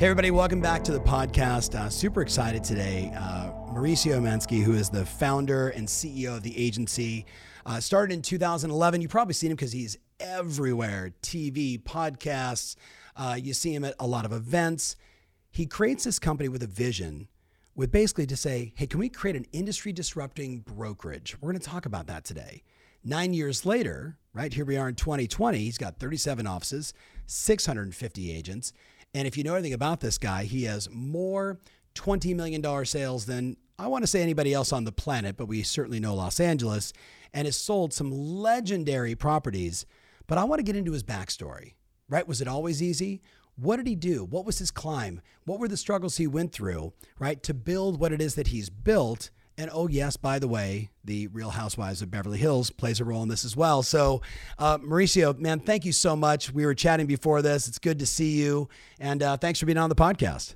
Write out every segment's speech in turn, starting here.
Hey, everybody, welcome back to the podcast. Uh, super excited today. Uh, Mauricio Umansky, who is the founder and CEO of the agency, uh, started in 2011. You've probably seen him because he's everywhere TV, podcasts. Uh, you see him at a lot of events. He creates this company with a vision, with basically to say, hey, can we create an industry disrupting brokerage? We're going to talk about that today. Nine years later, right here we are in 2020, he's got 37 offices, 650 agents. And if you know anything about this guy, he has more $20 million sales than I want to say anybody else on the planet, but we certainly know Los Angeles, and has sold some legendary properties. But I want to get into his backstory, right? Was it always easy? What did he do? What was his climb? What were the struggles he went through, right, to build what it is that he's built? And oh, yes, by the way, the Real Housewives of Beverly Hills plays a role in this as well. So, uh, Mauricio, man, thank you so much. We were chatting before this. It's good to see you. And uh, thanks for being on the podcast.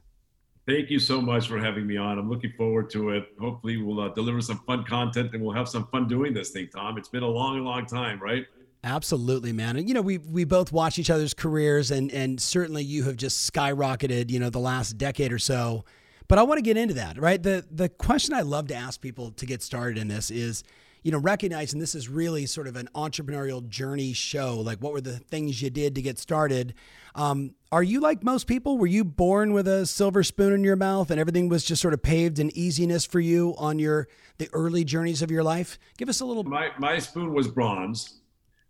Thank you so much for having me on. I'm looking forward to it. Hopefully, we'll uh, deliver some fun content and we'll have some fun doing this thing, Tom. It's been a long, long time, right? Absolutely, man. And you know, we we both watch each other's careers, and and certainly you have just skyrocketed. You know, the last decade or so but I want to get into that, right? The the question I love to ask people to get started in this is, you know, recognizing this is really sort of an entrepreneurial journey show. Like, what were the things you did to get started? Um, are you like most people? Were you born with a silver spoon in your mouth and everything was just sort of paved in easiness for you on your the early journeys of your life? Give us a little. My my spoon was bronze.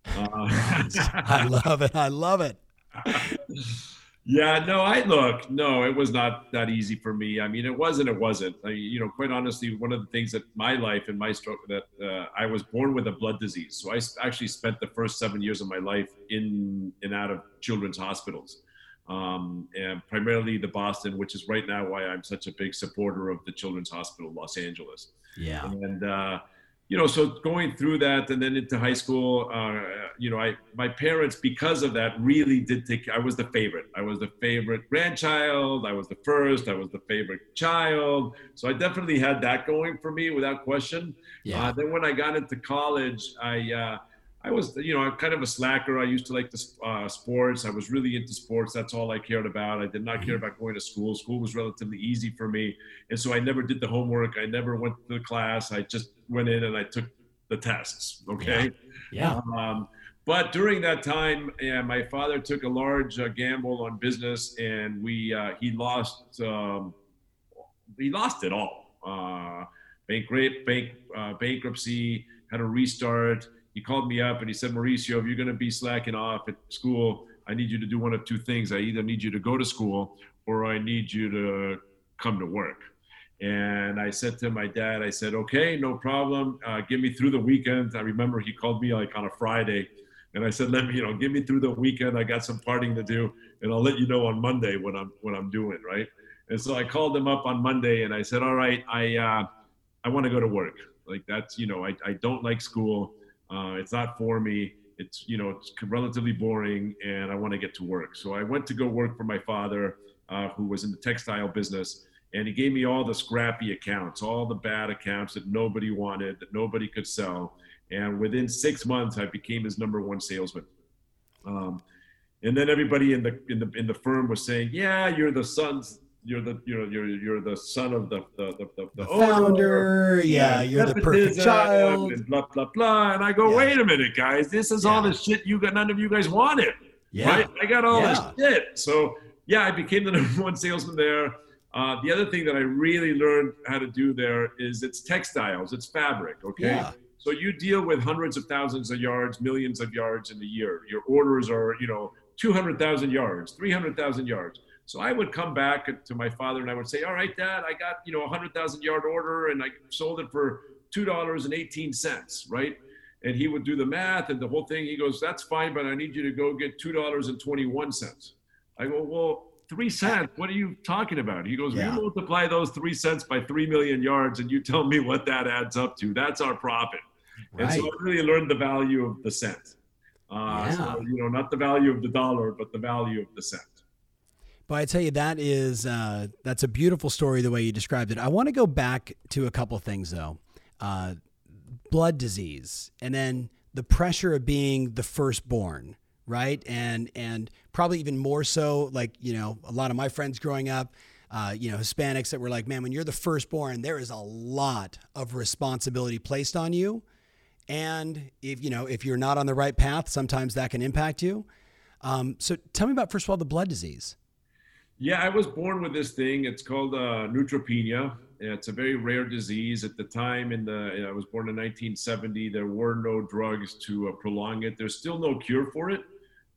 Uh, I love it. I love it. Yeah, no, I look, no, it was not that easy for me. I mean, it wasn't, it wasn't. I, you know, quite honestly, one of the things that my life and my stroke that uh, I was born with a blood disease. So I actually spent the first seven years of my life in and out of children's hospitals, um, and primarily the Boston, which is right now why I'm such a big supporter of the Children's Hospital Los Angeles. Yeah. And, uh, you know, so going through that and then into high school, uh, you know, I my parents because of that really did take. I was the favorite. I was the favorite grandchild. I was the first. I was the favorite child. So I definitely had that going for me without question. Yeah. Uh, then when I got into college, I uh, I was, you know, I'm kind of a slacker. I used to like the uh, sports. I was really into sports. That's all I cared about. I did not care mm-hmm. about going to school. School was relatively easy for me, and so I never did the homework. I never went to the class. I just went in and I took the tests. Okay. Yeah. yeah. Um, but during that time, yeah, my father took a large uh, gamble on business, and we uh, he lost um, he lost it all. Uh, bankrupt, bank, uh, bankruptcy, had a restart he called me up and he said, Mauricio, if you're going to be slacking off at school, I need you to do one of two things. I either need you to go to school or I need you to come to work. And I said to my dad, I said, okay, no problem. Uh, get me through the weekend. I remember he called me like on a Friday and I said, let me, you know, give me through the weekend. I got some parting to do and I'll let you know on Monday what I'm, what I'm doing. Right. And so I called him up on Monday and I said, all right, I, uh, I want to go to work. Like that's, you know, I, I don't like school. Uh, it's not for me. It's you know it's relatively boring, and I want to get to work. So I went to go work for my father, uh, who was in the textile business, and he gave me all the scrappy accounts, all the bad accounts that nobody wanted, that nobody could sell. And within six months, I became his number one salesman. Um, and then everybody in the in the in the firm was saying, "Yeah, you're the son's you're the you're you're you're the son of the the the, the, the founder. Yeah, you're the perfect child. And blah blah blah. And I go, yeah. wait a minute, guys. This is yeah. all the shit you got. None of you guys wanted. Yeah. Right? I got all yeah. this shit. So yeah, I became the number one salesman there. Uh, the other thing that I really learned how to do there is it's textiles, it's fabric. Okay. Yeah. So you deal with hundreds of thousands of yards, millions of yards in a year. Your orders are, you know, 200,000 yards, 300,000 yards. So I would come back to my father and I would say, "All right, Dad, I got you know a hundred thousand yard order and I sold it for two dollars and eighteen cents, right?" And he would do the math and the whole thing. He goes, "That's fine, but I need you to go get two dollars and twenty one cents." I go, "Well, three cents. What are you talking about? He goes, Yeah. we multiply those three cents by three million yards, and you tell me what that adds up to. That's our profit. And so I really learned the value of the cent. Uh, Yeah. so, you know, not the value of the dollar, but the value of the cent. But I tell you, that is uh, that's a beautiful story the way you described it. I want to go back to a couple things though. Uh, blood disease, and then the pressure of being the firstborn, right? And and probably even more so, like you know, a lot of my friends growing up, uh, you know, Hispanics that were like, man, when you're the firstborn, there is a lot of responsibility placed on you, and if you know if you're not on the right path, sometimes that can impact you. Um, so tell me about first of all the blood disease. Yeah, I was born with this thing. It's called uh, neutropenia. It's a very rare disease. At the time, in the I was born in 1970, there were no drugs to uh, prolong it. There's still no cure for it.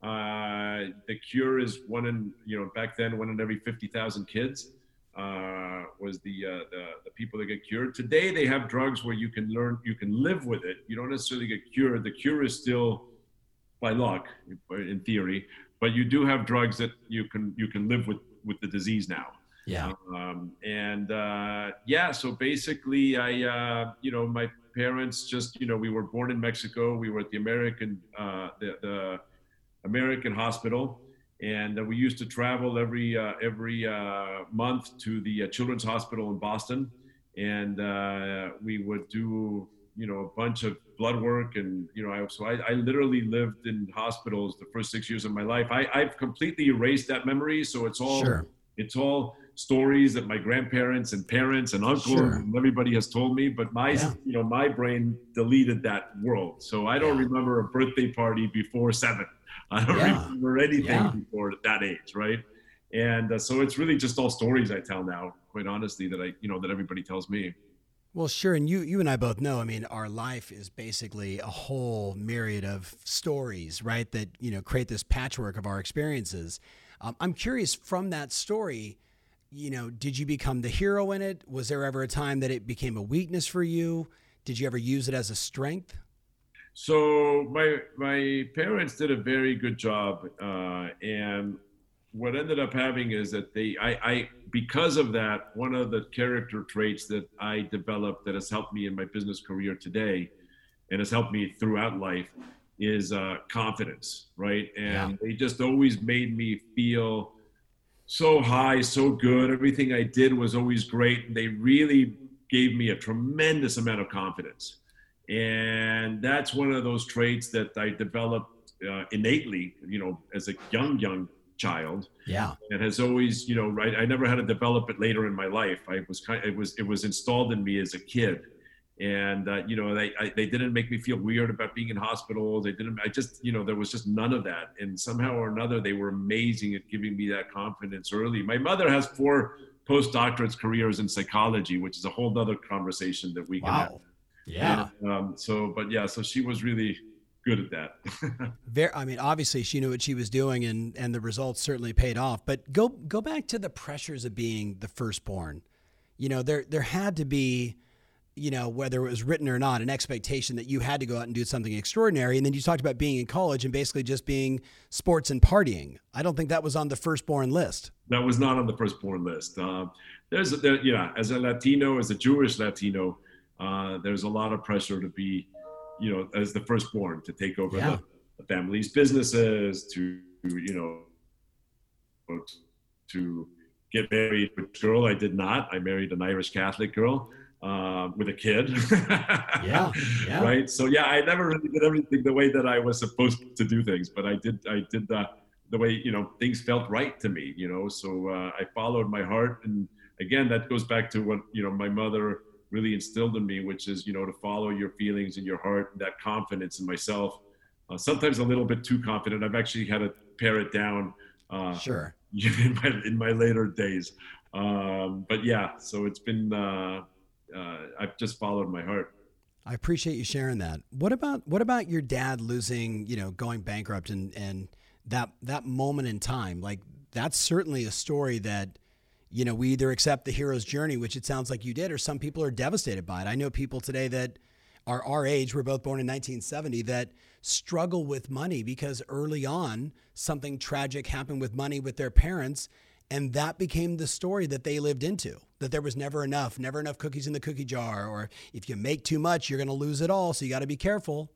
Uh, the cure is one in you know back then one in every 50,000 kids uh, was the, uh, the the people that get cured. Today they have drugs where you can learn you can live with it. You don't necessarily get cured. The cure is still by luck in theory, but you do have drugs that you can you can live with with the disease now. Yeah. Um, and uh, yeah, so basically, I, uh, you know, my parents just, you know, we were born in Mexico. We were at the American, uh, the, the American hospital, and uh, we used to travel every uh, every uh, month to the uh, Children's Hospital in Boston, and uh, we would do, you know, a bunch of blood work, and you know, I, so I, I literally lived in hospitals the first six years of my life. I, I've completely erased that memory, so it's all Sure. it's all stories that my grandparents and parents and uncles Sure. and everybody has told me but my Yeah. you know my brain deleted that world so i don't Yeah. remember a birthday party before seven i don't Yeah. remember anything before that age right and uh, so it's really just all stories i tell now quite honestly that i you know that everybody tells me Well, sure, and you you and I both know. I mean, our life is basically a whole myriad of stories, right? That you know create this patchwork of our experiences. Um, I'm curious from that story. You know, did you become the hero in it? Was there ever a time that it became a weakness for you? Did you ever use it as a strength? So my my parents did a very good job, uh, and what ended up having is that they I, I because of that one of the character traits that I developed that has helped me in my business career today, and has helped me throughout life, is uh, confidence, right? And Yeah. they just always made me feel so high, so good. Everything I did was always great. And they really gave me a tremendous amount of confidence. And that's one of those traits that I developed uh, innately, you know, as a young, young child. Yeah, And has always, you know, right. I never had to develop it later in my life. I was kind. It was. It was installed in me as a kid, and uh, you know, they I, they didn't make me feel weird about being in hospitals. They didn't. I just, you know, there was just none of that. And somehow or another, they were amazing at giving me that confidence early. My mother has four postdoctorate careers in psychology, which is a whole other conversation that we can have. yeah. And, um, so, but yeah, so she was really good at that. Very, I mean, obviously she knew what she was doing, and and the results certainly paid off. But go go back to the pressures of being the firstborn. You know, there there had to be, you know, whether it was written or not, an expectation that you had to go out and do something extraordinary. And then you talked about being in college and basically just being sports and partying. I don't think that was on the firstborn list. that was not on the firstborn list. Uh, there's, there, yeah, as a Latino, as a Jewish Latino, uh, there's a lot of pressure to be, you know, as the firstborn to take over Yeah. the, the family's businesses, to, you know, to get married with a girl. I did not. I married an Irish Catholic girl uh, with a kid. Yeah, yeah. Right. So yeah, I never really did everything the way that I was supposed to do things, but I did. I did the the way you know things felt right to me. You know, so uh, I followed my heart, and again, that goes back to what you know my mother really instilled in me, which is you know to follow your feelings and your heart, that confidence in myself. Uh, sometimes a little bit too confident. I've actually had to pare it down. Uh, Sure. in my in my later days. Um, but yeah, so it's been uh, uh, I've just followed my heart. I appreciate you sharing that. What about what about your dad losing, you know, going bankrupt and and that that moment in time? Like that's certainly a story that you know, we either accept the hero's journey, which it sounds like you did, or some people are devastated by it. I know people today that are our age, we're both born in 1970, that struggle with money because early on something tragic happened with money with their parents And that became the story that they lived into that there was never enough, never enough cookies in the cookie jar, or if you make too much, you're going to lose it all. So you got to be careful.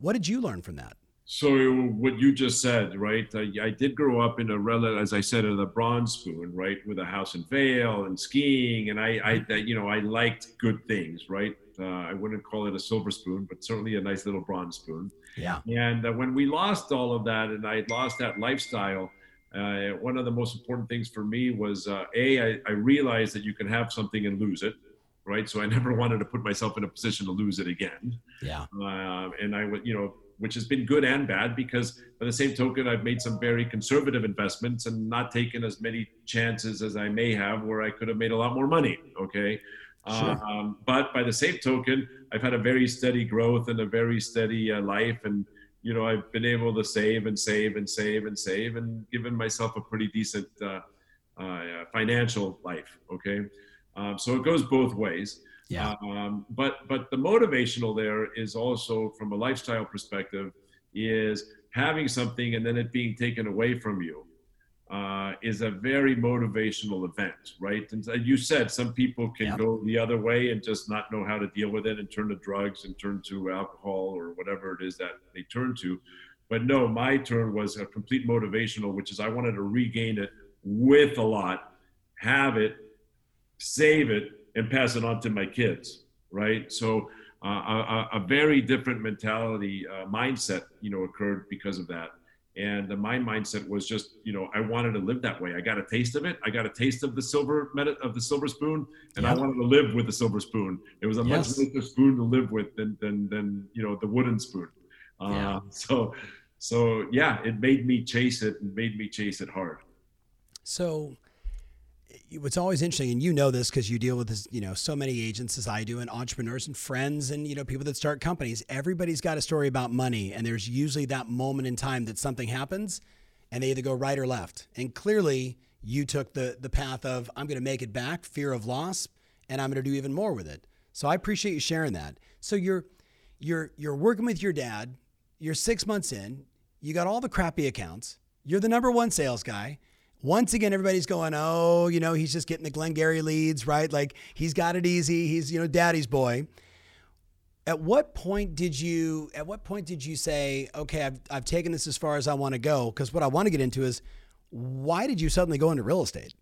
What did you learn from that? So what you just said, right? I, I did grow up in a relative, as I said, in a bronze spoon, right, with a house in Vail and skiing, and I, I, that you know, I liked good things, right? Uh, I wouldn't call it a silver spoon, but certainly a nice little bronze spoon. Yeah. And uh, when we lost all of that, and I lost that lifestyle, uh, one of the most important things for me was uh, a I, I realized that you can have something and lose it right so i never wanted to put myself in a position to lose it again yeah uh, and i would you know which has been good and bad because by the same token i've made some very conservative investments and not taken as many chances as i may have where i could have made a lot more money okay sure. um, but by the same token i've had a very steady growth and a very steady uh, life and you know, I've been able to save and save and save and save and given myself a pretty decent uh, uh, financial life. Okay, um, so it goes both ways. Yeah. Um, but but the motivational there is also from a lifestyle perspective is having something and then it being taken away from you uh, is a very motivational event, right? And you said some people can yep. go the other way and just not know how to deal with it and turn to drugs and turn to alcohol or whatever it is that they turn to. But no, my turn was a complete motivational, which is I wanted to regain it with a lot, have it, save it, and pass it on to my kids, right? So uh, a, a, very different mentality, uh, mindset, you know, occurred because of that and my mindset was just you know i wanted to live that way i got a taste of it i got a taste of the silver of the silver spoon and yep. i wanted to live with the silver spoon it was a yes. much nicer spoon to live with than than than you know the wooden spoon uh, yeah. so so yeah it made me chase it and made me chase it hard so what's always interesting, and you know this because you deal with this, you know, so many agents as I do, and entrepreneurs and friends, and you know, people that start companies. Everybody's got a story about money, and there's usually that moment in time that something happens, and they either go right or left. And clearly, you took the the path of I'm going to make it back, fear of loss, and I'm going to do even more with it. So I appreciate you sharing that. So you're you're you're working with your dad. You're six months in. You got all the crappy accounts. You're the number one sales guy once again, everybody's going, oh, you know, he's just getting the Glengarry leads, right? Like he's got it easy. He's, you know, daddy's boy. At what point did you, at what point did you say, okay, I've, I've taken this as far as I want to go? Because what I want to get into is why did you suddenly go into real estate?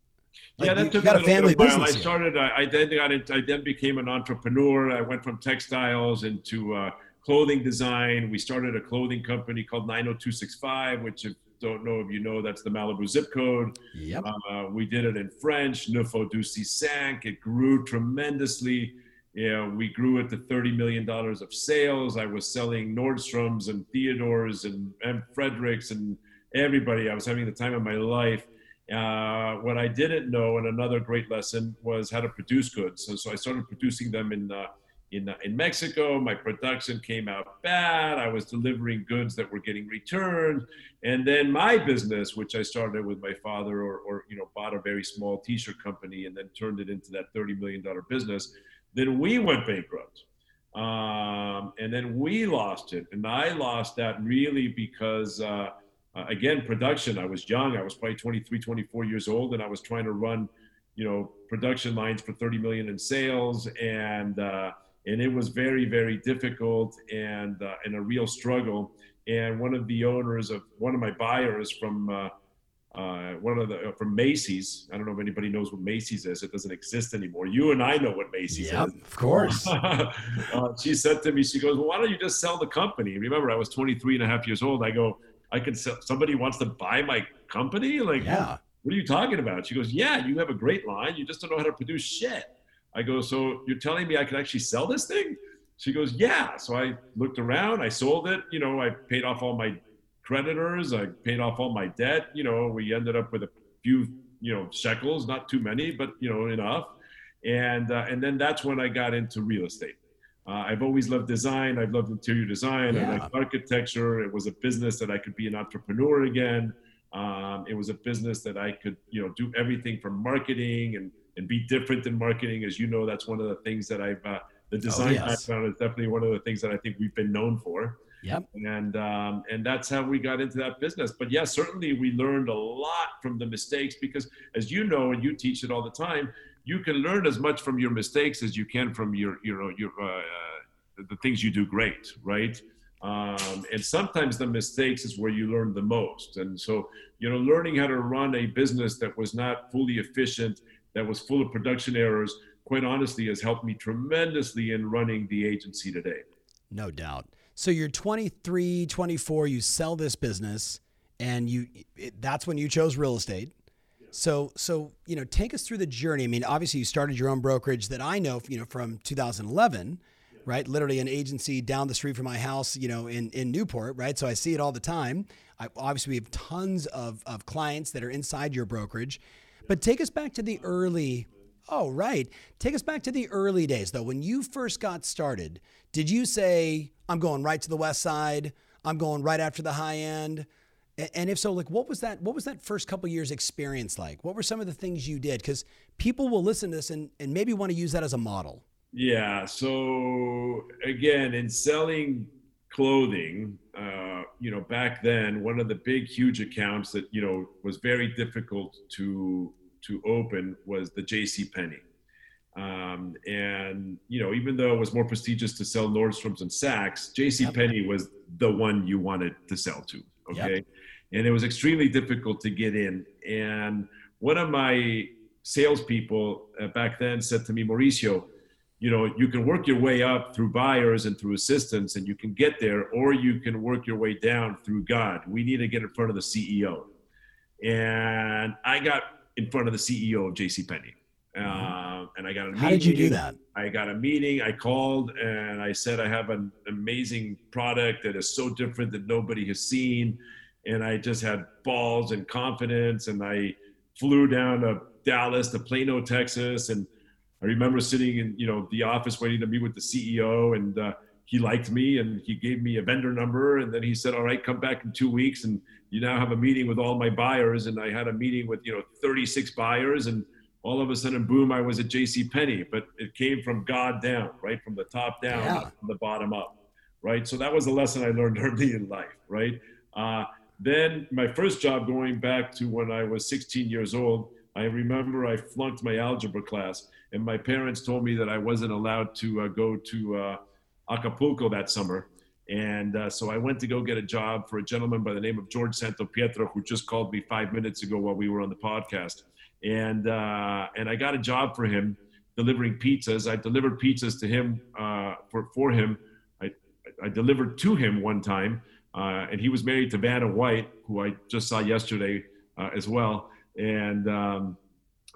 Like, yeah, that took got a, family business. I started. I, I then got. Into, I then became an entrepreneur. I went from textiles into uh, clothing design. We started a clothing company called 90265, which don't know if you know, that's the Malibu zip code. Yep. Uh, we did it in French, Ne faut du Sank. It grew tremendously. Yeah, we grew it to $30 million of sales. I was selling Nordstrom's and Theodore's and, and Fredericks and everybody. I was having the time of my life. Uh, what I didn't know, and another great lesson, was how to produce goods. So, so I started producing them in uh, in, uh, in Mexico. My production came out bad. I was delivering goods that were getting returned. And then my business, which I started with my father or, or you know, bought a very small t-shirt company and then turned it into that $30 million business. Then we went bankrupt. Um, and then we lost it. And I lost that really because, uh, uh, again, production, I was young. I was probably 23, 24 years old. And I was trying to run, you know, production lines for 30 million in sales. And, uh, and it was very very difficult and uh, and a real struggle and one of the owners of one of my buyers from uh, uh, one of the uh, from Macy's. I don't know if anybody knows what Macy's is. It doesn't exist anymore. You and I know what Macy's yep, is. of course. Uh, she said to me, she goes, "Well, why don't you just sell the company?" Remember, I was 23 and a half years old. I go, "I could sell. Somebody wants to buy my company? Like, yeah. what are you talking about?" She goes, "Yeah, you have a great line. You just don't know how to produce shit." I go, so you're telling me I can actually sell this thing? She goes, yeah. So I looked around, I sold it. You know, I paid off all my creditors, I paid off all my debt. You know, we ended up with a few, you know, shekels, not too many, but you know, enough. And uh, and then that's when I got into real estate. Uh, I've always loved design. I've loved interior design. Yeah. I like architecture. It was a business that I could be an entrepreneur again. Um, it was a business that I could, you know, do everything from marketing and and be different in marketing. As you know, that's one of the things that I've, uh, the oh, design oh, yes. background is definitely one of the things that I think we've been known for. Yep. And um, and that's how we got into that business. But yeah, certainly we learned a lot from the mistakes because, as you know, and you teach it all the time, you can learn as much from your mistakes as you can from your you know your uh, the things you do great, right? Um, and sometimes the mistakes is where you learn the most. And so, you know, learning how to run a business that was not fully efficient, that was full of production errors, quite honestly, has helped me tremendously in running the agency today. No doubt. So you're 23, 24, you sell this business and you it, that's when you chose real estate. So so you know, take us through the journey. I mean, obviously you started your own brokerage that I know, you know, from 2011 right? Literally an agency down the street from my house, you know, in, in Newport, right? So I see it all the time. I, obviously, we have tons of, of clients that are inside your brokerage. But take us back to the early, oh, right. Take us back to the early days, though. When you first got started, did you say, I'm going right to the west side? I'm going right after the high end? And if so, like what was that? What was that first couple years experience like? What were some of the things you did? Because people will listen to this and, and maybe want to use that as a model. Yeah. So again, in selling clothing, uh, you know, back then, one of the big, huge accounts that you know was very difficult to to open was the J.C. Penney. Um, and you know, even though it was more prestigious to sell Nordstrom's and Saks, J.C. Yep. Penney was the one you wanted to sell to. Okay, yep. and it was extremely difficult to get in. And one of my salespeople uh, back then said to me, Mauricio you know you can work your way up through buyers and through assistants and you can get there or you can work your way down through god. We need to get in front of the ceo and i got in front of the ceo of jc penney. Mm-hmm. uh, and i got a meeting. how did you do that? I got a meeting i called and i said i have an amazing product that is so different that nobody has seen. And i just had balls and confidence and i flew down to dallas to plano texas and I remember sitting in you know the office waiting to meet with the CEO, and uh, he liked me and he gave me a vendor number, and then he said, "All right, come back in two weeks, and you now have a meeting with all my buyers." And I had a meeting with you know 36 buyers, and all of a sudden, boom, I was at J.C. Penney. But it came from God down, right from the top down, yeah. from the bottom up, right. So that was a lesson I learned early in life, right. Uh, then my first job, going back to when I was 16 years old, I remember I flunked my algebra class and my parents told me that I wasn't allowed to uh, go to uh, Acapulco that summer. And uh, so I went to go get a job for a gentleman by the name of George Santopietro, who just called me five minutes ago while we were on the podcast. And uh, and I got a job for him delivering pizzas. I delivered pizzas to him uh, for for him. I I delivered to him one time, uh, and he was married to Vanna White, who I just saw yesterday as well. And um,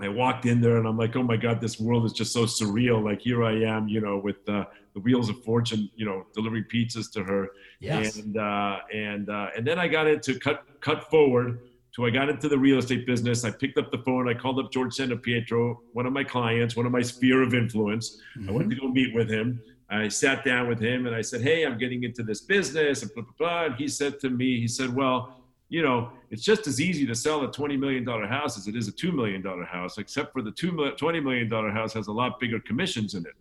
I walked in there and I'm like, oh my God, this world is just so surreal. Like here I am, you know, with uh, the wheels of fortune, you know, delivering pizzas to her. Yes. And uh, and uh, and then I got into cut cut forward to I got into the real estate business. I picked up the phone. I called up George Santopietro, one of my clients, one of my sphere of influence. Mm-hmm. I went to go meet with him. I sat down with him and I said, hey, I'm getting into this business and blah blah blah. And he said to me, he said, well you know, it's just as easy to sell a $20 million house as it is a $2 million house, except for the $20 million house has a lot bigger commissions in it.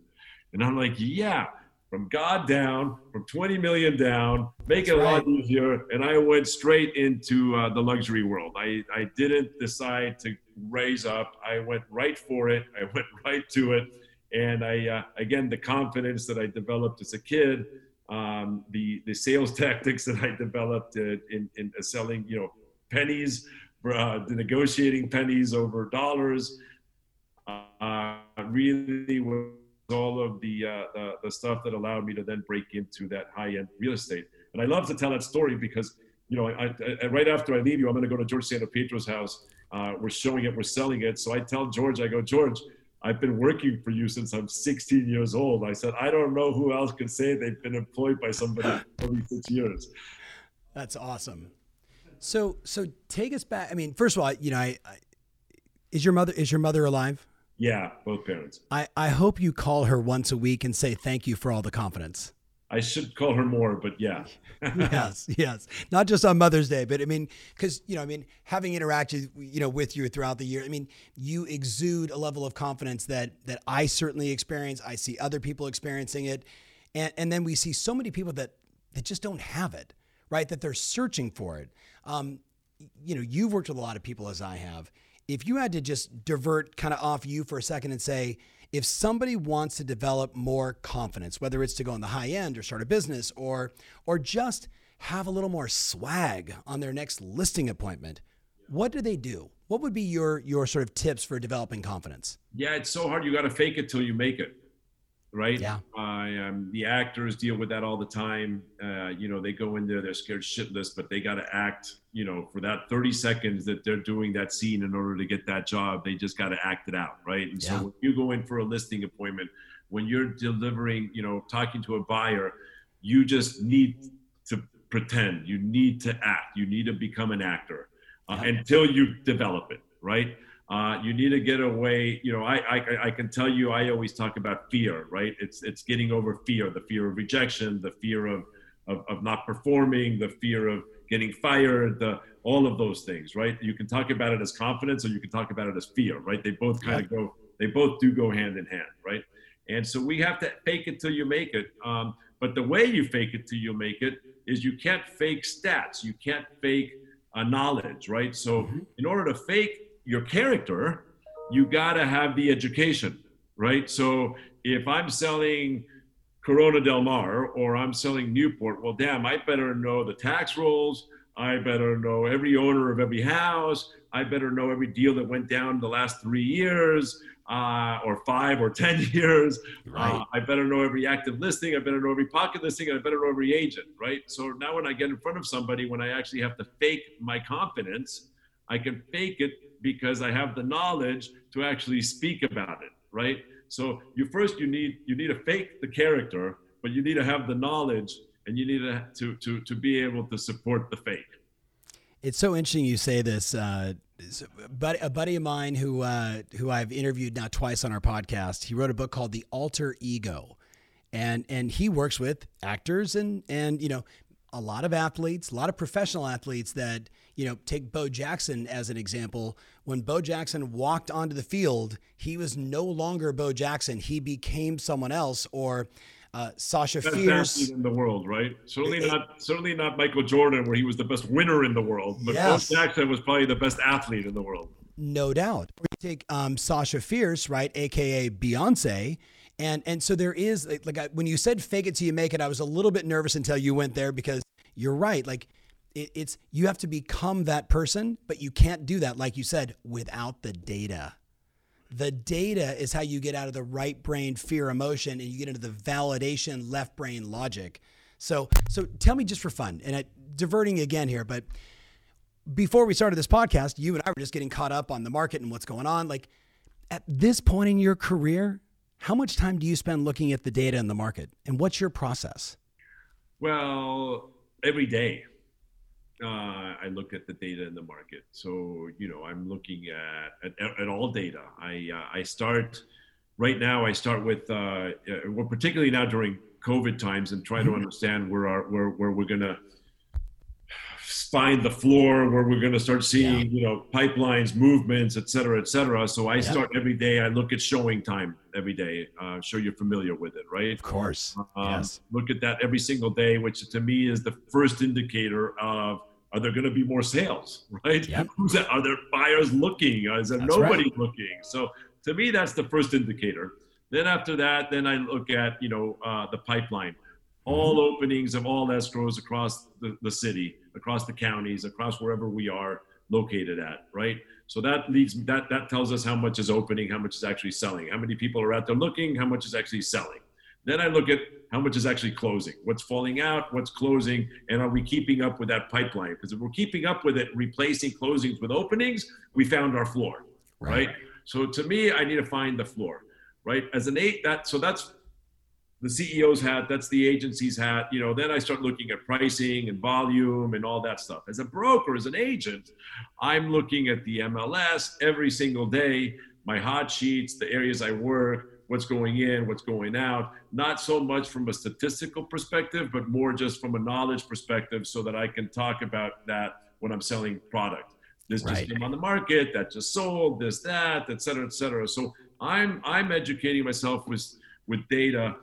And I'm like, yeah, from God down, from 20 million down, make That's it a right. lot easier. And I went straight into uh, the luxury world. I, I didn't decide to raise up. I went right for it. I went right to it. And I, uh, again, the confidence that I developed as a kid um, the the sales tactics that I developed in, in selling, you know, pennies, uh, negotiating pennies over dollars, uh, really was all of the, uh, the, the stuff that allowed me to then break into that high end real estate. And I love to tell that story because you know, I, I, right after I leave you, I'm going to go to George Santopietro's house. Uh, we're showing it, we're selling it. So I tell George, I go, George, I've been working for you since I'm 16 years old. I said, I don't know who else can say they've been employed by somebody for 26 years. That's awesome. So, so take us back. I mean, first of all, you know, I, I, is your mother is your mother alive? Yeah, both parents. I, I hope you call her once a week and say thank you for all the confidence. I should call her more, but yeah. yes, yes. Not just on Mother's Day, but I mean, because you know, I mean, having interacted, you know, with you throughout the year, I mean, you exude a level of confidence that that I certainly experience. I see other people experiencing it, and and then we see so many people that that just don't have it, right? That they're searching for it. Um, you know, you've worked with a lot of people as I have. If you had to just divert kind of off you for a second and say, if somebody wants to develop more confidence, whether it's to go on the high end or start a business or or just have a little more swag on their next listing appointment, what do they do? What would be your your sort of tips for developing confidence? Yeah, it's so hard. You got to fake it till you make it right? Yeah. Uh, um, the actors deal with that all the time. Uh, you know, they go in there, they're scared shitless, but they got to act, you know, for that 30 seconds that they're doing that scene in order to get that job, they just got to act it out, right? And Yeah. so when you go in for a listing appointment, when you're delivering, you know, talking to a buyer, you just need to pretend, you need to act, you need to become an actor uh, Yeah. until you develop it, right? Uh, you need to get away. You know, I, I I can tell you, I always talk about fear, right? It's it's getting over fear, the fear of rejection, the fear of of, of not performing, the fear of getting fired, the all of those things, right? You can talk about it as confidence, or you can talk about it as fear, right? They both kind of go, they both do go hand in hand, right? And so we have to fake it till you make it. Um, but the way you fake it till you make it is you can't fake stats, you can't fake uh, knowledge, right? So in order to fake your character, you got to have the education, right? So if I'm selling Corona Del Mar or I'm selling Newport, well, damn, I better know the tax rolls. I better know every owner of every house. I better know every deal that went down the last three years uh, or five or 10 years. Right. Uh, I better know every active listing. I better know every pocket listing. I better know every agent, right? So now when I get in front of somebody, when I actually have to fake my confidence, I can fake it because I have the knowledge to actually speak about it, right? So you first you need you need to fake the character, but you need to have the knowledge and you need to to to, to be able to support the fake. It's so interesting you say this. Uh, a buddy of mine who uh, who I've interviewed now twice on our podcast, he wrote a book called The Alter Ego, and and he works with actors and and you know a lot of athletes, a lot of professional athletes that you know take Bo Jackson as an example. When Bo Jackson walked onto the field, he was no longer Bo Jackson. He became someone else. Or uh, Sasha Best Fierce. in the world, right? Certainly not certainly not Michael Jordan, where he was the best winner in the world, but Yes. Bo Jackson was probably the best athlete in the world. No doubt. Or you take um, Sasha Fierce, right, aka Beyonce, and and so there is like, I, when you said "fake it till you make it," I was a little bit nervous until you went there because you're right. Like it, it's you have to become that person, but you can't do that, like you said, without the data. The data is how you get out of the right brain fear emotion and you get into the validation left brain logic. So so tell me just for fun, and I, diverting again here, but before we started this podcast, you and I were just getting caught up on the market and what's going on. Like at this point in your career, how much time do you spend looking at the data in the market and what's your process? Well, every day uh, I look at the data in the market. So you know, I'm looking at at, at all data. I uh, I start right now. I start with uh, uh, well, particularly now during COVID times, and try to understand where our where where we're gonna find the floor where we're going to start seeing you know pipelines movements et cetera et cetera so i start every day i look at ShowingTime every day uh, sure you're familiar with it right Of course. um, yes. Look at that every single day, which to me is the first indicator of are there going to be more sales, right? Yep. Who's that? Are there buyers looking? Is there That's nobody looking? So to me, that's the first indicator. Then after that, then I look at you know uh, the pipeline, all openings of all escrows across the, the city, across the counties, across wherever we are located at, right? So that leads that that tells us how much is opening, how much is actually selling, how many people are out there looking, how much is actually selling. Then I look at how much is actually closing, what's falling out, what's closing, and are we keeping up with that pipeline? Because if we're keeping up with it, replacing closings with openings, we found our floor, Right. right? So to me, I need to find the floor, right? As an eight, that so that's the CEO's hat, that's the agency's hat. You know, then I start looking at pricing and volume and all that stuff. As a broker, as an agent, I'm looking at the MLS every single day, my hot sheets, the areas I work, what's going in, what's going out. Not so much from a statistical perspective, but more just from a knowledge perspective, so that I can talk about that when I'm selling product. This Right. just came on the market, that just sold, this, that, et cetera, et cetera. So I'm I'm educating myself with with data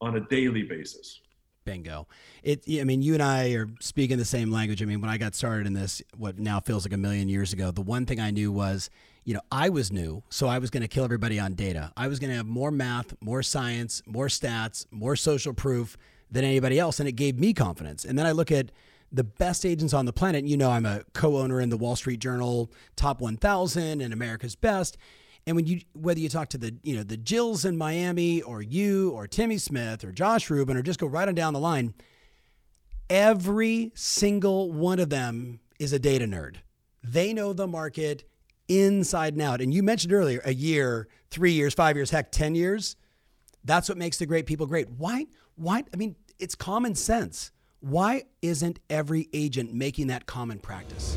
on a daily basis. Bingo. It. I mean, you and I are speaking the same language. I mean, when I got started in this, what now feels like a million years ago, the one thing I knew was, you know, I was new, so I was going to kill everybody on data. I was going to have more math, more science, more stats, more social proof than anybody else, and it gave me confidence. And then I look at the best agents on the planet. You know, I'm a co-owner in the Wall Street Journal Top 1000 and America's Best. And when you whether you talk to the you know the Jills in Miami or you or Timmy Smith or Josh Rubin or just go right on down the line, every single one of them is a data nerd. They know the market inside and out. And you mentioned earlier a year, three years, five years, heck, ten years. That's what makes the great people great. Why? Why? I mean, it's common sense. Why isn't every agent making that common practice?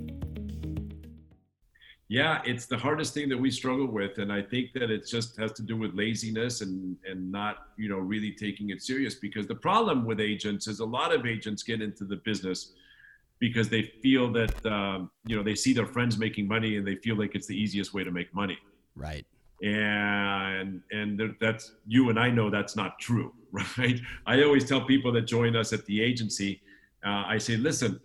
Yeah, it's the hardest thing that we struggle with, and I think that it just has to do with laziness and and not you know really taking it serious. Because the problem with agents is a lot of agents get into the business because they feel that um, you know they see their friends making money and they feel like it's the easiest way to make money. Right. And and that's you and I know that's not true, right? I always tell people that join us at the agency, uh, I say, listen,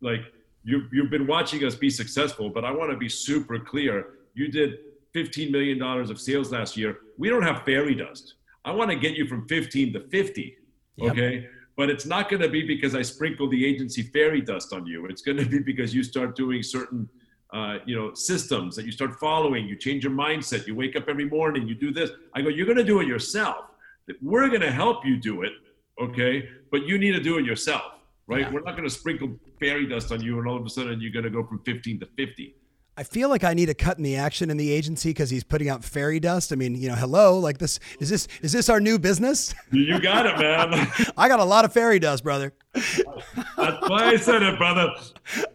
like you, you've been watching us be successful, but I want to be super clear. You did $15 million of sales last year. We don't have fairy dust. I want to get you from 15 to 50. Yep. Okay. But it's not going to be because I sprinkle the agency fairy dust on you. It's going to be because you start doing certain, uh, you know, systems that you start following. You change your mindset. You wake up every morning. You do this. I go, you're going to do it yourself. We're going to help you do it. Okay. But you need to do it yourself right? Yeah. We're not going to sprinkle fairy dust on you, and all of a sudden you're going to go from 15 to 50. I feel like I need a cut in the action in the agency because he's putting out fairy dust. I mean, you know, hello, like this is this is this our new business? You got it, man. I got a lot of fairy dust, brother. That's why I said it, brother.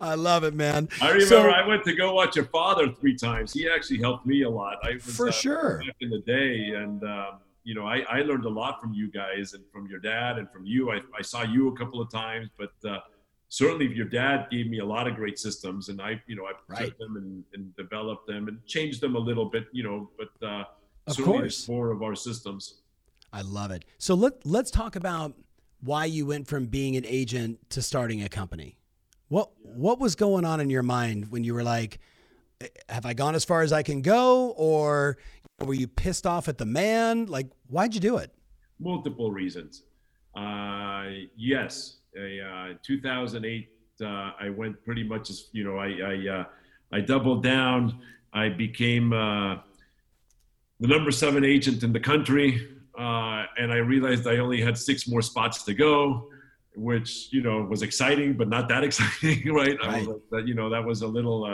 I love it, man. I remember so, I went to go watch your father three times. He actually helped me a lot. I was, for uh, sure back in the day, and um, you know, I, I learned a lot from you guys and from your dad and from you. I, I saw you a couple of times, but uh, certainly your dad gave me a lot of great systems and I, you know, I right. took them and, and, developed them and changed them a little bit, you know, but uh, of course more of our systems. I love it. So let, let's talk about why you went from being an agent to starting a company. What, what was going on in your mind when you were like, have I gone as far as I can go? Or were you pissed off at the man? Like, why'd you do it? Multiple reasons. Uh, yes, uh, 2008, uh, I went pretty much as you know, I I, uh, I doubled down. I became uh, the number seven agent in the country, uh, and I realized I only had six more spots to go, which you know was exciting, but not that exciting, right? right. Like, you know, that was a little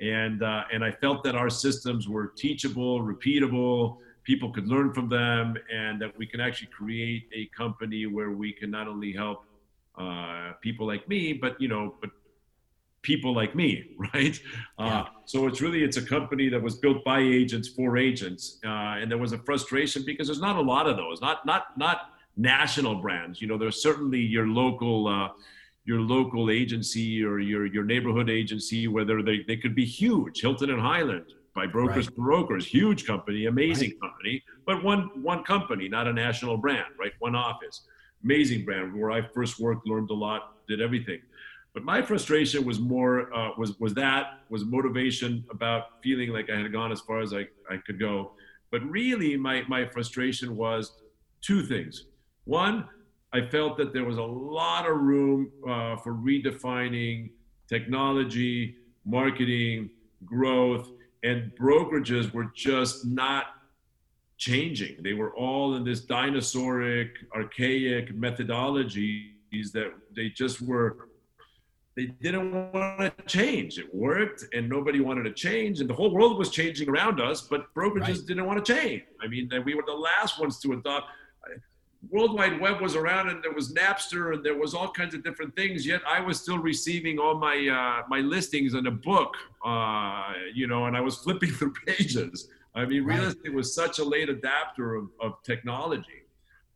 and uh, and I felt that our systems were teachable, repeatable. People could learn from them, and that we can actually create a company where we can not only help uh, people like me, but you know, but people like me, right? Uh, yeah. Uh, so it's really it's a company that was built by agents for agents, uh, and there was a frustration because there's not a lot of those, not not not national brands. You know, there's certainly your local uh, your local agency or your, your neighborhood agency, whether they, they could be huge, Hilton and Hyland by Brokers right. Brokers, huge company, amazing right. company, but one, one company, not a national brand, right? One office, amazing brand where I first worked, learned a lot, did everything. But my frustration was more, uh, was, was that, was motivation about feeling like I had gone as far as I, I could go. But really my, my frustration was two things. One, I felt that there was a lot of room uh, for redefining technology, marketing, growth, and brokerages were just not changing. They were all in this dinosauric, archaic methodologies that they just were. They didn't want to change. It worked, and nobody wanted to change, and the whole world was changing around us. But brokerages right. didn't want to change. I mean, we were the last ones to adopt World Wide Web was around and there was Napster and there was all kinds of different things. Yet I was still receiving all my uh, my listings in a book, uh, you know, and I was flipping through pages. I mean, real estate was such a late adapter of, of technology,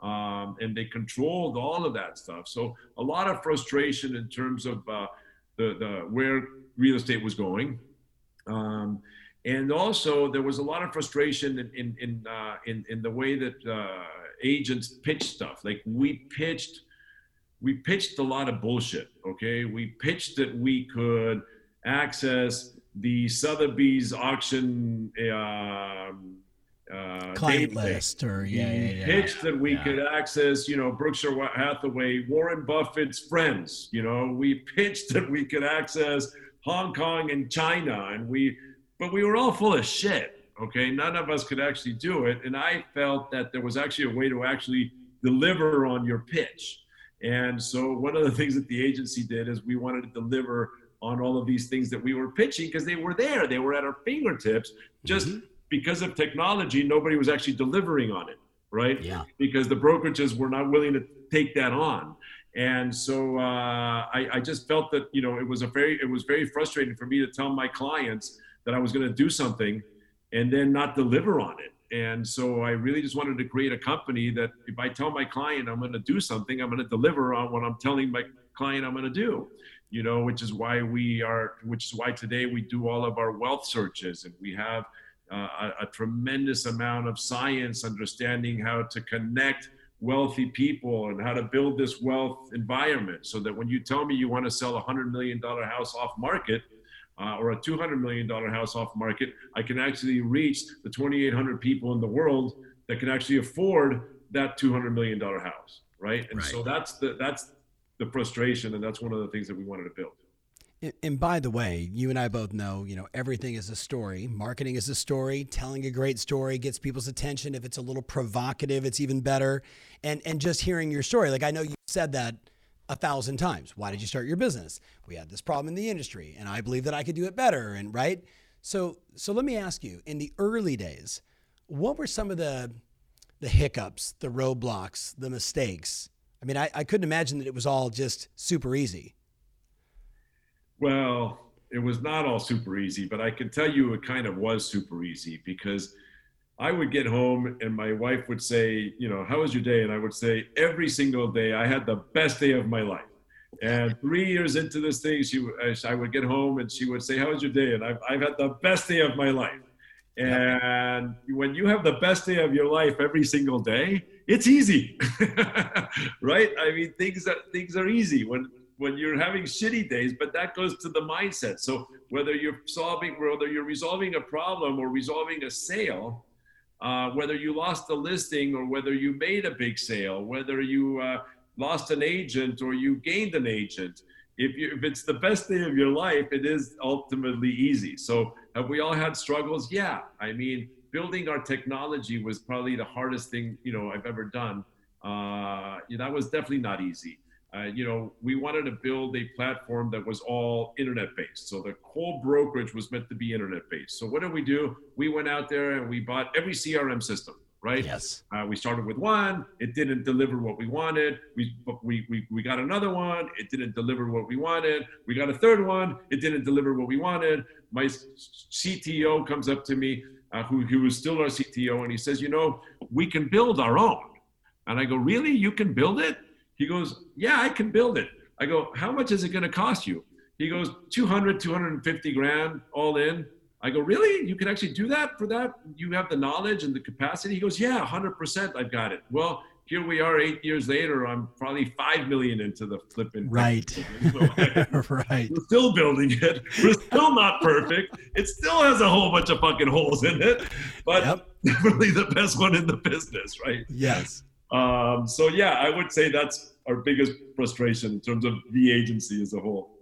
um, and they controlled all of that stuff. So a lot of frustration in terms of uh, the the where real estate was going. Um, and also, there was a lot of frustration in in in, uh, in, in the way that uh, agents pitch stuff. Like we pitched, we pitched a lot of bullshit. Okay, we pitched that we could access the Sotheby's auction. Um, uh, client list or yeah, yeah, yeah, pitched that we could access you know berkshire hathaway warren buffett's friends you know we pitched that we could access hong kong and china and we but we were all full of shit Okay, none of us could actually do it, and I felt that there was actually a way to actually deliver on your pitch. And so one of the things that the agency did is we wanted to deliver on all of these things that we were pitching because they were there, they were at our fingertips. Just mm-hmm. because of technology, nobody was actually delivering on it, right? Yeah. Because the brokerages were not willing to take that on. And so uh, I, I just felt that you know it was a very it was very frustrating for me to tell my clients that I was going to do something and then not deliver on it. And so I really just wanted to create a company that if I tell my client I'm going to do something, I'm going to deliver on what I'm telling my client I'm going to do. You know, which is why we are, which is why today we do all of our wealth searches and we have uh, a, a tremendous amount of science understanding how to connect wealthy people and how to build this wealth environment so that when you tell me you want to sell a hundred million dollar house off market uh, or a $200 million house off market, I can actually reach the 2,800 people in the world that can actually afford that $200 million house, right? And right. so that's the that's the frustration, and that's one of the things that we wanted to build. And by the way, you and I both know, you know, everything is a story. Marketing is a story. Telling a great story gets people's attention. If it's a little provocative, it's even better. And and just hearing your story, like I know you said that a thousand times. Why did you start your business? We had this problem in the industry and I believe that I could do it better and right? So so let me ask you, in the early days, what were some of the the hiccups, the roadblocks, the mistakes? I mean, I, I couldn't imagine that it was all just super easy. Well, it was not all super easy, but I can tell you it kind of was super easy because I would get home and my wife would say, you know, how was your day? And I would say, every single day, I had the best day of my life. And three years into this thing, she, uh, I would get home and she would say, how was your day? And I've, I've had the best day of my life. And when you have the best day of your life every single day, it's easy, right? I mean, things that things are easy when when you're having shitty days, but that goes to the mindset. So whether you're solving, whether you're resolving a problem or resolving a sale, uh, whether you lost a listing or whether you made a big sale, whether you uh, lost an agent or you gained an agent. If, you, if it's the best day of your life, it is ultimately easy. So, have we all had struggles? Yeah. I mean, building our technology was probably the hardest thing you know I've ever done. Uh, that was definitely not easy uh, you know, we wanted to build a platform that was all internet based. So the whole brokerage was meant to be internet based. So what did we do? We went out there and we bought every CRM system, right? Yes. Uh, we started with one. It didn't deliver what we wanted. We, we, we, we got another one. It didn't deliver what we wanted. We got a third one. It didn't deliver what we wanted. My CTO comes up to me, uh, who, who was still our CTO, and he says, you know, we can build our own. And I go, really? You can build it? He goes, Yeah, I can build it. I go, How much is it going to cost you? He goes, 200, 250 grand all in. I go, Really? You can actually do that for that? You have the knowledge and the capacity? He goes, Yeah, 100%. I've got it. Well, here we are eight years later. I'm probably five million into the flipping. Right. right. We're still building it. We're still not perfect. It still has a whole bunch of fucking holes in it, but yep. definitely the best one in the business, right? Yes. Um, so yeah, I would say that's our biggest frustration in terms of the agency as a whole.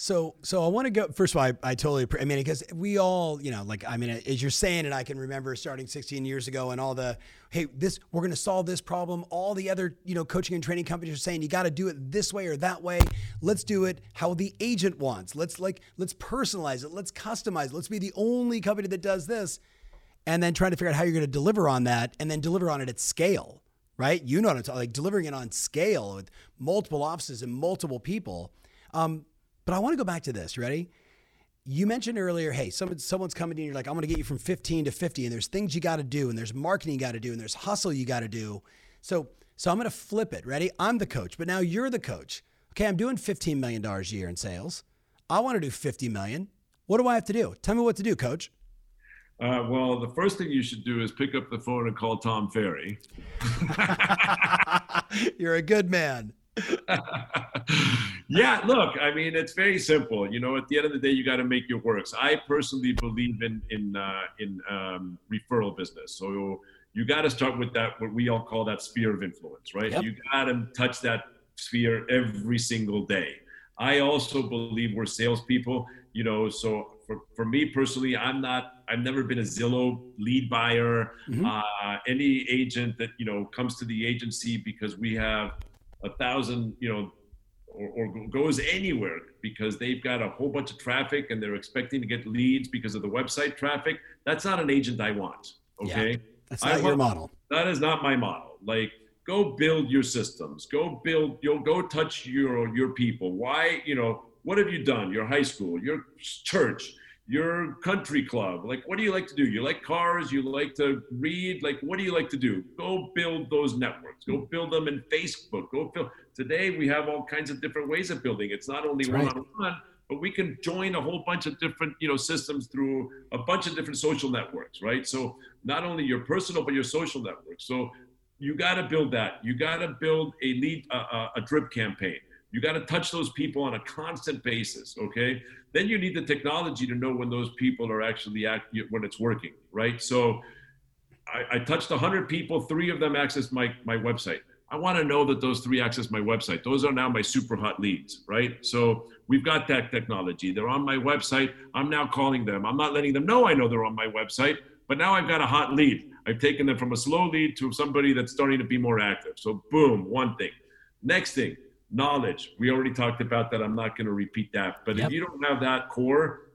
So, so I want to go. First of all, I, I totally. I mean, because we all, you know, like I mean, as you're saying it, I can remember starting 16 years ago and all the, hey, this we're going to solve this problem. All the other, you know, coaching and training companies are saying you got to do it this way or that way. Let's do it how the agent wants. Let's like let's personalize it. Let's customize. It. Let's be the only company that does this, and then trying to figure out how you're going to deliver on that, and then deliver on it at scale right? You know what I'm talking like delivering it on scale with multiple offices and multiple people. Um, but I want to go back to this. Ready? You mentioned earlier, hey, someone, someone's coming in, you're like, I'm going to get you from 15 to 50, and there's things you got to do, and there's marketing you got to do, and there's hustle you got to do. So, so I'm going to flip it. Ready? I'm the coach, but now you're the coach. Okay, I'm doing $15 million a year in sales. I want to do 50 million. What do I have to do? Tell me what to do, coach. Uh, well, the first thing you should do is pick up the phone and call Tom Ferry. You're a good man. yeah, look, I mean, it's very simple. You know, at the end of the day, you got to make your works. I personally believe in in uh, in um, referral business. So you got to start with that what we all call that sphere of influence, right? Yep. You got to touch that sphere every single day. I also believe we're salespeople. You know, so for, for me personally, I'm not. I've never been a Zillow lead buyer. Mm-hmm. Uh, any agent that you know comes to the agency because we have a thousand, you know, or, or, goes anywhere because they've got a whole bunch of traffic and they're expecting to get leads because of the website traffic. That's not an agent I want. Okay. Yeah, that's not I your want, model. That is not my model. Like, go build your systems. Go build. You'll go touch your your people. Why? You know, what have you done? Your high school, your church, your country club. Like, what do you like to do? You like cars? You like to read? Like, what do you like to do? Go build those networks. Go build them in Facebook. Go build. Today we have all kinds of different ways of building. It's not only one on one, but we can join a whole bunch of different, you know, systems through a bunch of different social networks, right? So not only your personal, but your social networks. So you got to build that. You got to build a lead, uh, a drip campaign. You got to touch those people on a constant basis, okay? Then you need the technology to know when those people are actually act when it's working, right? So I, I touched 100 people, three of them accessed my, my website. I want to know that those three access my website. Those are now my super hot leads, right? So we've got that technology. They're on my website. I'm now calling them. I'm not letting them know I know they're on my website, but now I've got a hot lead. I've taken them from a slow lead to somebody that's starting to be more active. So boom, one thing. Next thing, knowledge. We already talked about that. I'm not going to repeat that. But yep. if you don't have that core,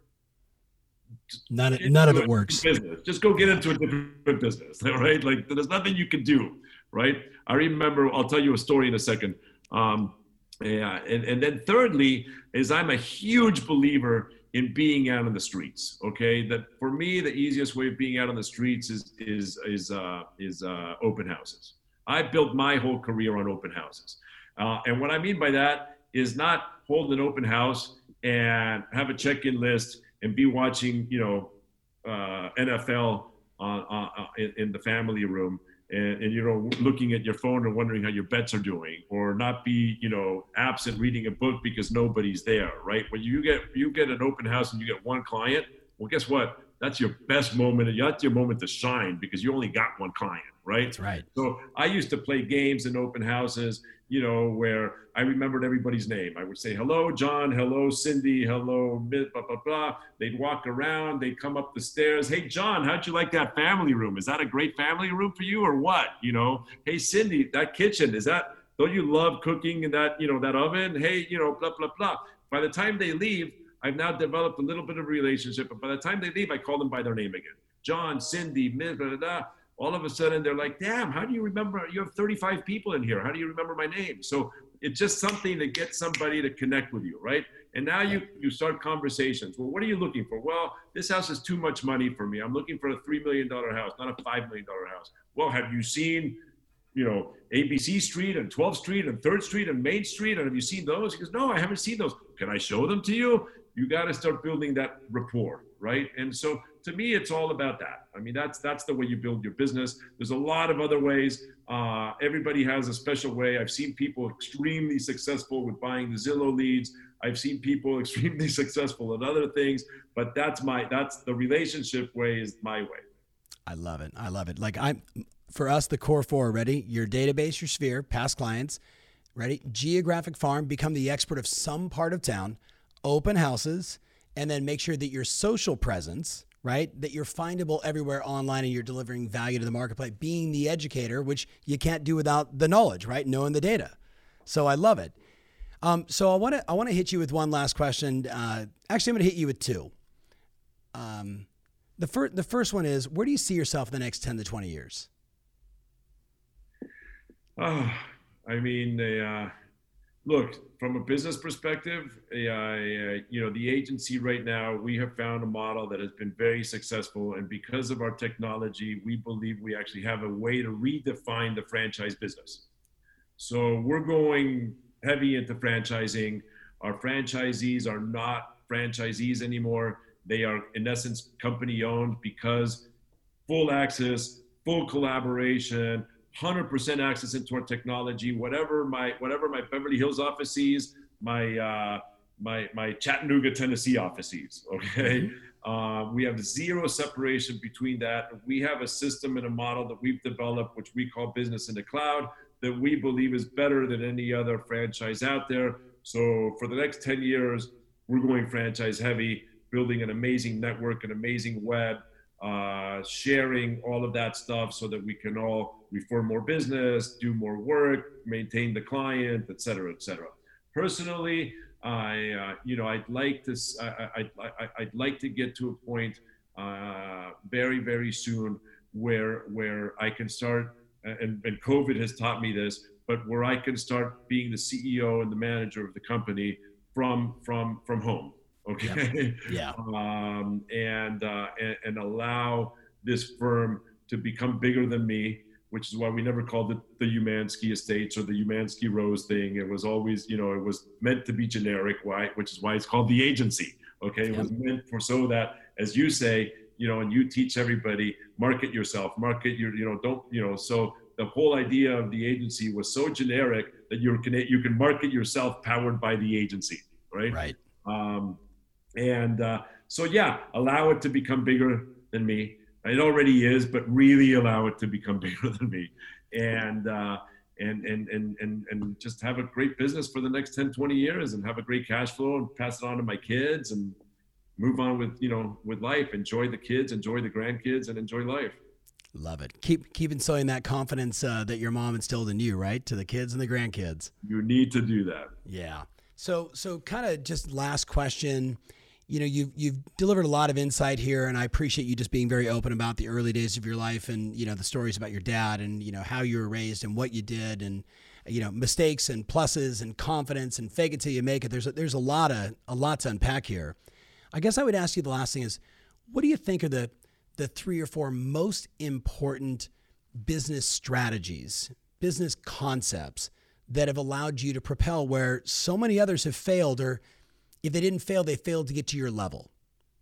none, none of it works. Business. Just go get into a different business, right? Like there's nothing you can do, right? I remember. I'll tell you a story in a second. Um, yeah, and, and then thirdly is I'm a huge believer in being out on the streets. Okay, that for me the easiest way of being out on the streets is is is uh, is uh, open houses. I built my whole career on open houses. Uh, and what I mean by that is not hold an open house and have a check-in list and be watching, you know, uh, NFL in, in, the family room and, and, you know looking at your phone and wondering how your bets are doing or not be you know absent reading a book because nobody's there right? When you get you get an open house and you get one client well guess what? That's your best moment that's your moment to shine because you only got one client right that's right so i used to play games in open houses you know, where I remembered everybody's name. I would say, hello, John, hello, Cindy, hello, blah, blah, blah. They'd walk around, they'd come up the stairs. Hey, John, how'd you like that family room? Is that a great family room for you or what? You know, hey, Cindy, that kitchen, is that, don't you love cooking in that, you know, that oven? Hey, you know, blah, blah, blah. By the time they leave, I've now developed a little bit of a relationship, but by the time they leave, I call them by their name again. John, Cindy, blah, blah, blah all of a sudden they're like, damn, how do you remember? You have 35 people in here. How do you remember my name? So it's just something to get somebody to connect with you, right? And now you you start conversations. Well, what are you looking for? Well, this house is too much money for me. I'm looking for a three million dollar house, not a five million dollar house. Well, have you seen, you know, ABC Street and 12th Street and 3rd Street and Main Street? And have you seen those? He goes, No, I haven't seen those. Can I show them to you? You got to start building that rapport, right? And so to me, it's all about that. I mean, that's that's the way you build your business. There's a lot of other ways. Uh, everybody has a special way. I've seen people extremely successful with buying the Zillow leads. I've seen people extremely successful at other things, but that's my that's the relationship way is my way. I love it. I love it. Like I'm for us, the core four ready. Your database, your sphere, past clients, ready. Geographic farm, become the expert of some part of town. Open houses, and then make sure that your social presence right? That you're findable everywhere online and you're delivering value to the marketplace, being the educator, which you can't do without the knowledge, right? Knowing the data. So I love it. Um, so I want to I want to hit you with one last question. Uh, actually, I'm going to hit you with two. Um, the first the first one is where do you see yourself in the next 10 to 20 years? Uh, I mean, uh, look, from a business perspective, uh, you know, the agency right now, we have found a model that has been very successful. And because of our technology, we believe we actually have a way to redefine the franchise business. So we're going heavy into franchising. Our franchisees are not franchisees anymore. They are, in essence, company owned because full access, full collaboration, 100% access into our technology. Whatever my whatever my Beverly Hills office sees, my uh, my my Chattanooga, Tennessee office sees. Okay, mm-hmm. uh, we have zero separation between that. We have a system and a model that we've developed, which we call business in the cloud, that we believe is better than any other franchise out there. So for the next 10 years, we're going franchise heavy, building an amazing network, an amazing web uh, sharing all of that stuff so that we can all refer more business, do more work, maintain the client, et cetera, et cetera. Personally, I, uh, you know, I'd like to, I, would like to get to a point uh, very, very soon where, where I can start, and, and COVID has taught me this, but where I can start being the CEO and the manager of the company from, from, from home okay yeah, yeah. Um, and, uh, and, and allow this firm to become bigger than me which is why we never called it the Umansky Estates or the Umansky Rose thing. It was always, you know, it was meant to be generic, why, which is why it's called the agency. Okay, it was meant for so that, as you say, you know, and you teach everybody, market yourself, market your, you know, don't, you know, so the whole idea of the agency was so generic that you can you can market yourself powered by the agency, right? Right. Um, and uh, so, yeah, allow it to become bigger than me. It already is, but really allow it to become bigger than me. And, uh, and, and, and, and, and just have a great business for the next 10, 20 years and have a great cash flow and pass it on to my kids and move on with, you know, with life, enjoy the kids, enjoy the grandkids and enjoy life. Love it. Keep keep instilling that confidence uh, that your mom instilled in you, right, to the kids and the grandkids. You need to do that. Yeah. So so kind of just last question you know you've you've delivered a lot of insight here and i appreciate you just being very open about the early days of your life and you know the stories about your dad and you know how you were raised and what you did and you know mistakes and pluses and confidence and fake it till you make. It there's a, there's a lot of a lot to unpack here. I guess i would ask you the last thing is what do you think are the the three or four most important business strategies business concepts that have allowed you to propel where so many others have failed or if they didn't fail, they failed to get to your level?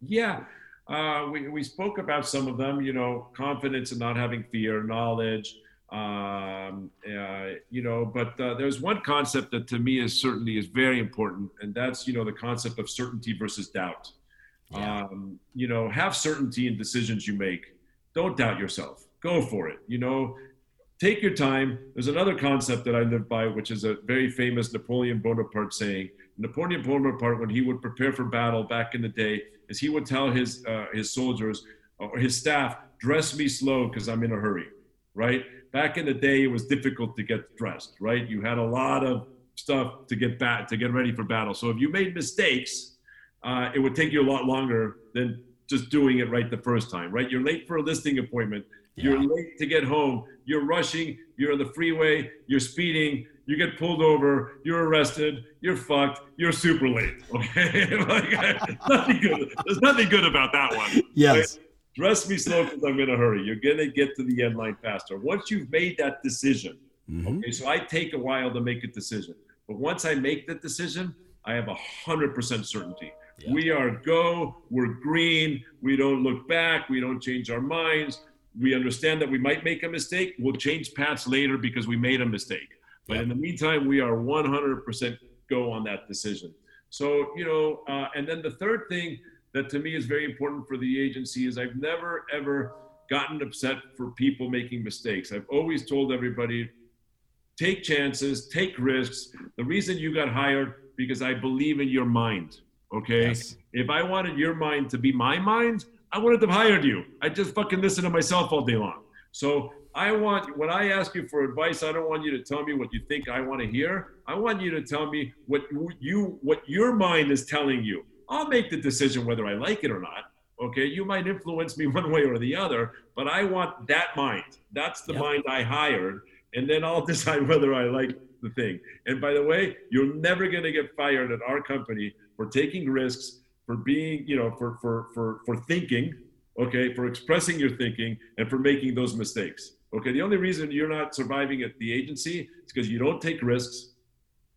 Yeah. Uh, we, we spoke about some of them, you know, confidence and not having fear, knowledge, um, uh, you know, but uh, there's one concept that to me is certainly is very important. And that's, you know, the concept of certainty versus doubt. Yeah. Um, you know, have certainty in decisions you make. Don't doubt yourself. Go for it. You know, take your time. There's another concept that I live by, which is a very famous Napoleon Bonaparte saying, Napoleon Bonaparte, when he would prepare for battle back in the day, is he would tell his uh, his soldiers or his staff, "Dress me slow because I'm in a hurry." Right? Back in the day, it was difficult to get dressed. Right? You had a lot of stuff to get back to get ready for battle. So if you made mistakes, uh, it would take you a lot longer than just doing it right the first time. Right? You're late for a listing appointment. Yeah. You're late to get home. You're rushing. You're on the freeway. You're speeding you get pulled over, you're arrested, you're fucked, you're super late. Okay, like, nothing good. There's nothing good about that one. Yes. Dress me slow because I'm in a hurry. You're gonna get to the end line faster. Once you've made that decision, mm-hmm. okay. So I take a while to make a decision, but once I make the decision, I have a hundred percent certainty. Yeah. We are go. We're green. We don't look back. We don't change our minds. We understand that we might make a mistake. We'll change paths later because we made a mistake. But in the meantime, we are 100% go on that decision. So, you know, uh, and then the third thing that to me is very important for the agency is I've never, ever gotten upset for people making mistakes. I've always told everybody take chances, take risks. The reason you got hired, because I believe in your mind. Okay. Yes. If I wanted your mind to be my mind, I wouldn't have hired you. I just fucking listen to myself all day long. So I want when I ask you for advice, I don't want you to tell me what you think I want to hear. I want you to tell me what you what your mind is telling you. I'll make the decision whether I like it or not. Okay, you might influence me one way or the other, but I want that mind. That's the yep. mind I hired, and then I'll decide whether I like the thing. And by the way, you're never going to get fired at our company for taking risks, for being, you know, for for for for thinking, okay, for expressing your thinking, and for making those mistakes. Okay, the only reason you're not surviving at the agency is because you don't take risks,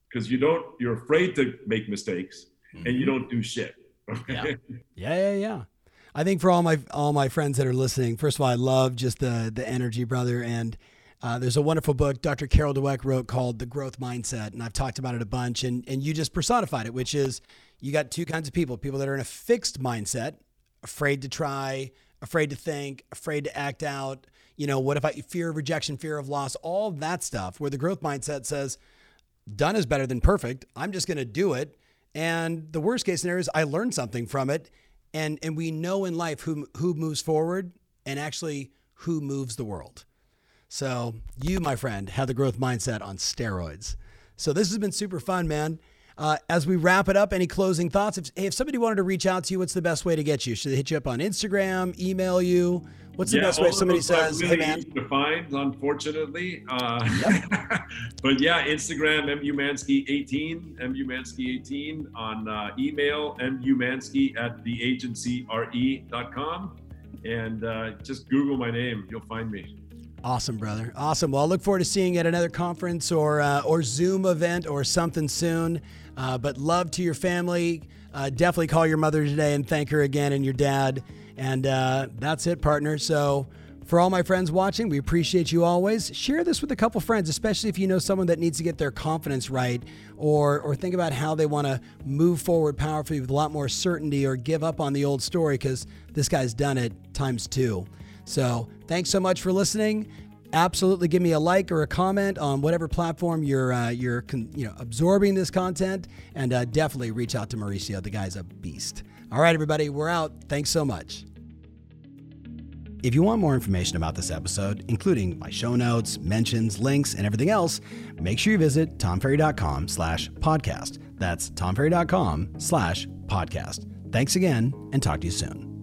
because you don't, you're afraid to make mistakes, mm-hmm. and you mm-hmm. don't do shit. Okay? Yeah. yeah, yeah, yeah. I think for all my all my friends that are listening, first of all, I love just the the energy, brother, and uh, there's a wonderful book Dr. Carol Dweck wrote called The Growth Mindset, and I've talked about it a bunch, and and you just personified it, which is you got two kinds of people: people that are in a fixed mindset, afraid to try, afraid to think, afraid to act out. You know, what if I fear of rejection, fear of loss, all that stuff. Where the growth mindset says, done is better than perfect. I'm just going to do it. And the worst case scenario is I learn something from it and and we know in life who who moves forward and actually who moves the world. So you, my friend, have the growth mindset on steroids. So this has been super fun, man. Uh, as we wrap it up, any closing thoughts? If, hey, if somebody wanted to reach out to you, what's the best way to get you? Should they hit you up on Instagram, email you? What's the yeah, best way? Somebody says, really "Hey, man." Easy to find, unfortunately. Uh, yep. but yeah, Instagram mumansky18, mumansky18 on uh, email mumansky at theagencyre.com, and uh, just Google my name, you'll find me. Awesome, brother. Awesome. Well, I look forward to seeing you at another conference or uh, or Zoom event or something soon. Uh, but love to your family. Uh, definitely call your mother today and thank her again and your dad. And uh, that's it, partner. So, for all my friends watching, we appreciate you always. Share this with a couple friends, especially if you know someone that needs to get their confidence right or, or think about how they want to move forward powerfully with a lot more certainty or give up on the old story because this guy's done it times two. So, thanks so much for listening absolutely give me a like or a comment on whatever platform you're uh, you're con- you know absorbing this content, and uh, definitely reach out to Mauricio. The guy's a beast. All right, everybody, we're out. Thanks so much. If you want more information about this episode, including my show notes, mentions, links, and everything else, make sure you visit tomferry.com slash podcast. That's tomferry.com slash podcast. Thanks again, and talk to you soon.